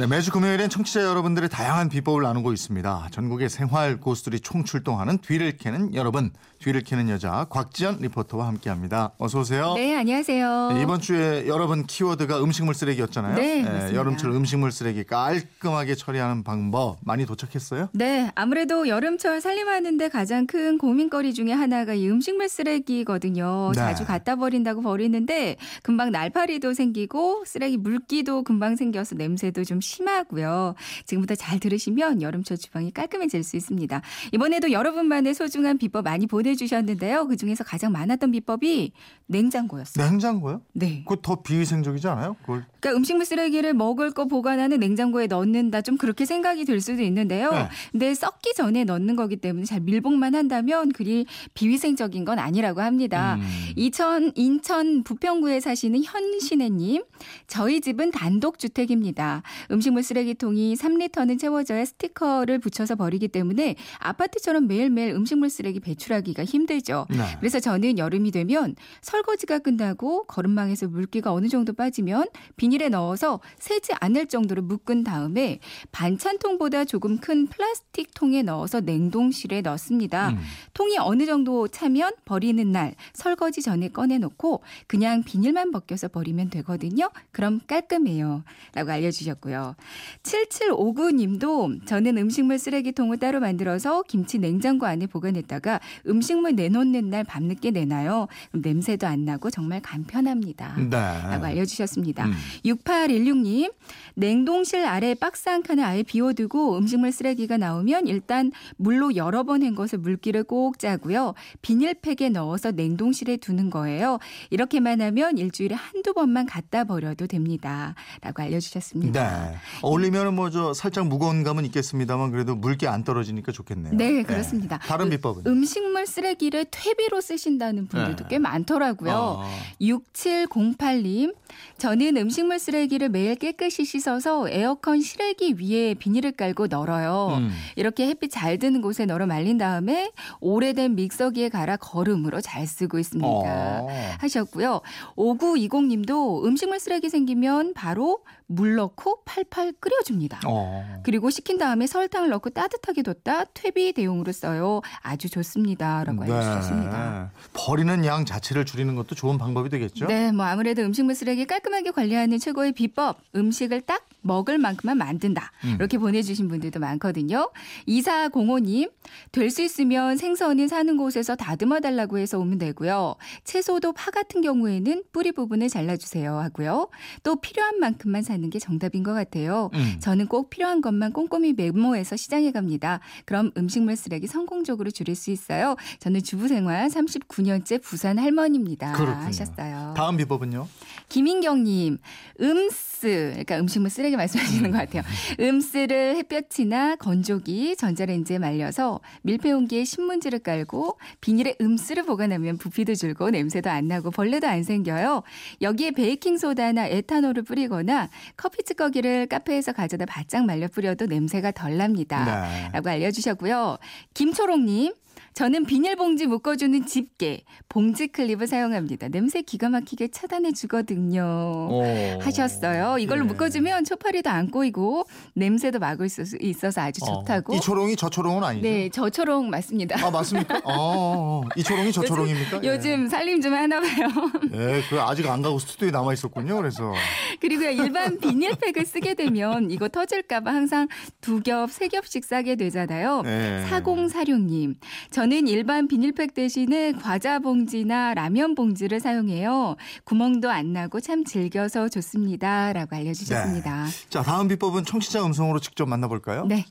네, 매주 금요일엔 청취자 여러분들의 다양한 비법을 나누고 있습니다. 전국의 생활 고수들이 총출동하는 뒤를 캐는 여러분, 뒤를 캐는 여자 곽지연 리포터와 함께합니다. 어서 오세요. 네, 안녕하세요. 네, 이번 주에 여러분 키워드가 음식물 쓰레기였잖아요. 네, 맞습니다. 여름철 음식물 쓰레기 깔끔하게 처리하는 방법 많이 도착했어요? 네, 아무래도 여름철 살림하는데 가장 큰 고민거리 중에 하나가 이 음식물 쓰레기거든요. 네. 자주 갖다 버린다고 버리는데 금방 날파리도 생기고 쓰레기 물기도 금방 생겨서 냄새도 좀 심하고요. 지금부터 잘 들으시면 여름철 주방이 깔끔해질 수 있습니다. 이번에도 여러분만의 소중한 비법 많이 보내주셨는데요. 그 중에서 가장 많았던 비법이 냉장고였어요. 냉장고요? 네. 그거 더 비위생적이지 않아요? 그걸 그러니까 음식물 쓰레기를 먹을 거 보관하는 냉장고에 넣는다 좀 그렇게 생각이 들 수도 있는데요. 네. 근데 썩기 전에 넣는 거기 때문에 잘 밀봉만 한다면 그리 비위생적인 건 아니라고 합니다. 음. 이천 인천 부평구에 사시는 현신혜님, 저희 집은 단독 주택입니다. 음 식물 쓰레기통이 3리터는 채워져야 스티커를 붙여서 버리기 때문에 아파트처럼 매일매일 음식물 쓰레기 배출하기가 힘들죠. 네. 그래서 저는 여름이 되면 설거지가 끝나고 거름망에서 물기가 어느 정도 빠지면 비닐에 넣어서 새지 않을 정도로 묶은 다음에 반찬통보다 조금 큰 플라스틱 통에 넣어서 냉동실에 넣습니다. 음. 통이 어느 정도 차면 버리는 날 설거지 전에 꺼내놓고 그냥 비닐만 벗겨서 버리면 되거든요. 그럼 깔끔해요. 라고 알려주셨고요. 7759님도 저는 음식물 쓰레기통을 따로 만들어서 김치 냉장고 안에 보관했다가 음식물 내놓는 날 밤늦게 내놔요. 냄새도 안 나고 정말 간편합니다. 네. 라고 알려주셨습니다. 음. 6816님, 냉동실 아래 박스 한 칸을 아예 비워두고 음식물 쓰레기가 나오면 일단 물로 여러 번 헹궈서 물기를 꼭 짜고요. 비닐팩에 넣어서 냉동실에 두는 거예요. 이렇게만 하면 일주일에 한두 번만 갖다 버려도 됩니다. 라고 알려주셨습니다. 네. 올리면 뭐 저 살짝 무거운 감은 있겠습니다만 그래도 물기 안 떨어지니까 좋겠네요. 네, 그렇습니다. 다른 비법은? 음식물 쓰레기를 퇴비로 쓰신다는 분들도 네. 꽤 많더라고요. 어. 6708님, 저는 음식물 쓰레기를 매일 깨끗이 씻어서 에어컨 실외기 위에 비닐을 깔고 널어요. 음. 이렇게 햇빛 잘 드는 곳에 널어 말린 다음에 오래된 믹서기에 갈아 거름으로 잘 쓰고 있습니다. 어. 하셨고요. 5920님도 음식물 쓰레기 생기면 바로 물 넣고 팔팔 끓여줍니다. 어. 그리고 식힌 다음에 설탕을 넣고 따뜻하게 뒀다 퇴비 대용으로 써요. 아주 좋습니다. 라고 알려주셨습니다. 네. 버리는 양 자체를 줄이는 것도 좋은 방법이 되겠죠? 네, 뭐 아무래도 음식물 쓰레기 깔끔하게 관리하는 최고의 비법, 음식을 딱 먹을 만큼만 만든다. 음. 이렇게 보내주신 분들도 많거든요. 2405님, 될 수 있으면 생선은 사는 곳에서 다듬어 달라고 해서 오면 되고요. 채소도 파 같은 경우에는 뿌리 부분을 잘라주세요 하고요. 또 필요한 만큼만 사는 게 정답인 것 같아요. 음. 저는 꼭 필요한 것만 꼼꼼히 메모해서 시장에 갑니다. 그럼 음식물 쓰레기 성공적으로 줄일 수 있어요. 저는 주부 생활 39년째 부산 할머니입니다. 그렇군요. 하셨어요. 다음 비법은요? 김인경님, 음스, 그러니까 음식물 쓰레기 말씀하시는 것 같아요. 음스를 햇볕이나 건조기, 전자레인지에 말려서 밀폐용기에 신문지를 깔고 비닐에 음스를 보관하면 부피도 줄고 냄새도 안 나고 벌레도 안 생겨요. 여기에 베이킹소다나 에탄올을 뿌리거나 커피 찌꺼기를 카페에서 가져다 바짝 말려 뿌려도 냄새가 덜 납니다. 네. 라고 알려주셨고요. 김초롱님, 저는 비닐봉지 묶어주는 집게, 봉지 클립을 사용합니다. 냄새 기가 막히게 차단해 주거든요. 오. 하셨어요. 이걸로 예. 묶어주면 초파리도 안 꼬이고 냄새도 막을 수 있어서 아주 좋다고. 어. 이 초롱이 저 초롱은 아니죠? 네, 저 초롱 맞습니다. 아 맞습니까? 어, 이 초롱이 저 초롱입니까? 요즘 살림 좀 하나 봐요. 예, 예, 그 아직 안 가고 스튜디오에 남아 있었군요. 그래서 그리고 일반 비닐팩을 쓰게 되면 이거 터질까봐 항상 두 겹, 세 겹씩 싸게 되잖아요. 네. 4046님. 저는 일반 비닐팩 대신에 과자 봉지나 라면 봉지를 사용해요. 구멍도 안 나고 참 즐겨서 좋습니다. 라고 알려주셨습니다. 자 다음 비법은 청취자 음성으로 직접 만나볼까요? 네.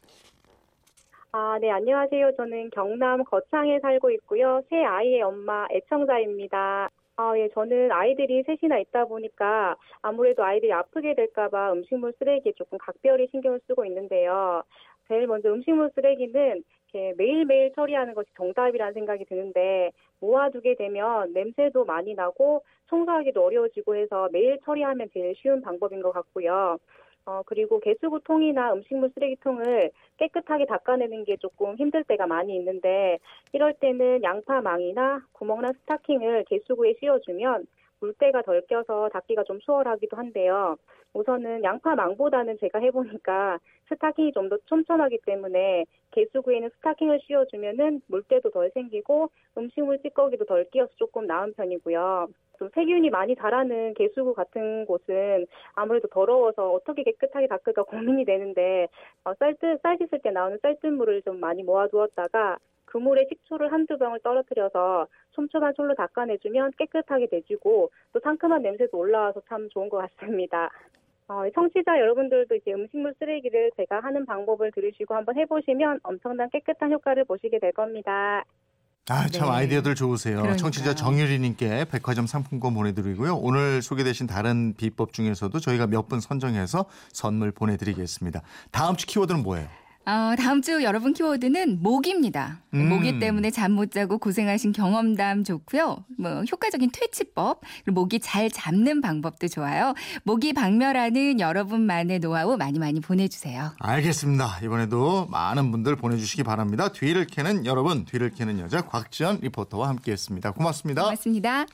아, 네, 안녕하세요. 저는 경남 거창에 살고 있고요. 새 아이의 엄마 애청자입니다. 아, 예, 저는 아이들이 셋이나 있다 보니까 아무래도 아이들이 아프게 될까봐 음식물 쓰레기에 조금 각별히 신경을 쓰고 있는데요. 제일 먼저 음식물 쓰레기는 이렇게 매일매일 처리하는 것이 정답이라는 생각이 드는데 모아두게 되면 냄새도 많이 나고 청소하기도 어려워지고 해서 매일 처리하면 제일 쉬운 방법인 것 같고요. 어, 그리고 개수구 통이나 음식물 쓰레기통을 깨끗하게 닦아내는 게 조금 힘들 때가 많이 있는데 이럴 때는 양파망이나 구멍난 스타킹을 개수구에 씌워주면 물때가 덜 껴서 닦기가 좀 수월하기도 한데요. 우선은 양파 망보다는 제가 해보니까 스타킹이 좀 더 촘촘하기 때문에 개수구에는 스타킹을 씌워주면은 물때도 덜 생기고 음식물 찌꺼기도 덜 끼어서 조금 나은 편이고요. 좀 세균이 많이 자라는 개수구 같은 곳은 아무래도 더러워서 어떻게 깨끗하게 닦을까 고민이 되는데 어, 쌀뜨 쌀 씻을 때 나오는 쌀뜨물을 좀 많이 모아두었다가 그 물에 식초를 한두 병을 떨어뜨려서 촘촘한 솔로 닦아내주면 깨끗하게 내주고 또 상큼한 냄새도 올라와서 참 좋은 것 같습니다. 어, 청취자 여러분들도 이제 음식물 쓰레기를 제가 하는 방법을 들으시고 한번 해보시면 엄청난 깨끗한 효과를 보시게 될 겁니다. 아, 참 네. 아이디어들 좋으세요. 그러니까요. 청취자 정유리님께 백화점 상품권 보내드리고요. 오늘 소개되신 다른 비법 중에서도 저희가 몇 분 선정해서 선물 보내드리겠습니다. 다음 주 키워드는 뭐예요? 어, 다음 주 여러분 키워드는 모기입니다. 음. 모기 때문에 잠 못 자고 고생하신 경험담 좋고요. 뭐 효과적인 퇴치법, 그리고 모기 잘 잡는 방법도 좋아요. 모기 박멸하는 여러분만의 노하우 많이 많이 보내주세요. 알겠습니다. 이번에도 많은 분들 보내주시기 바랍니다. 뒤를 캐는 여러분, 뒤를 캐는 여자 곽지연 리포터와 함께했습니다. 고맙습니다. 고맙습니다.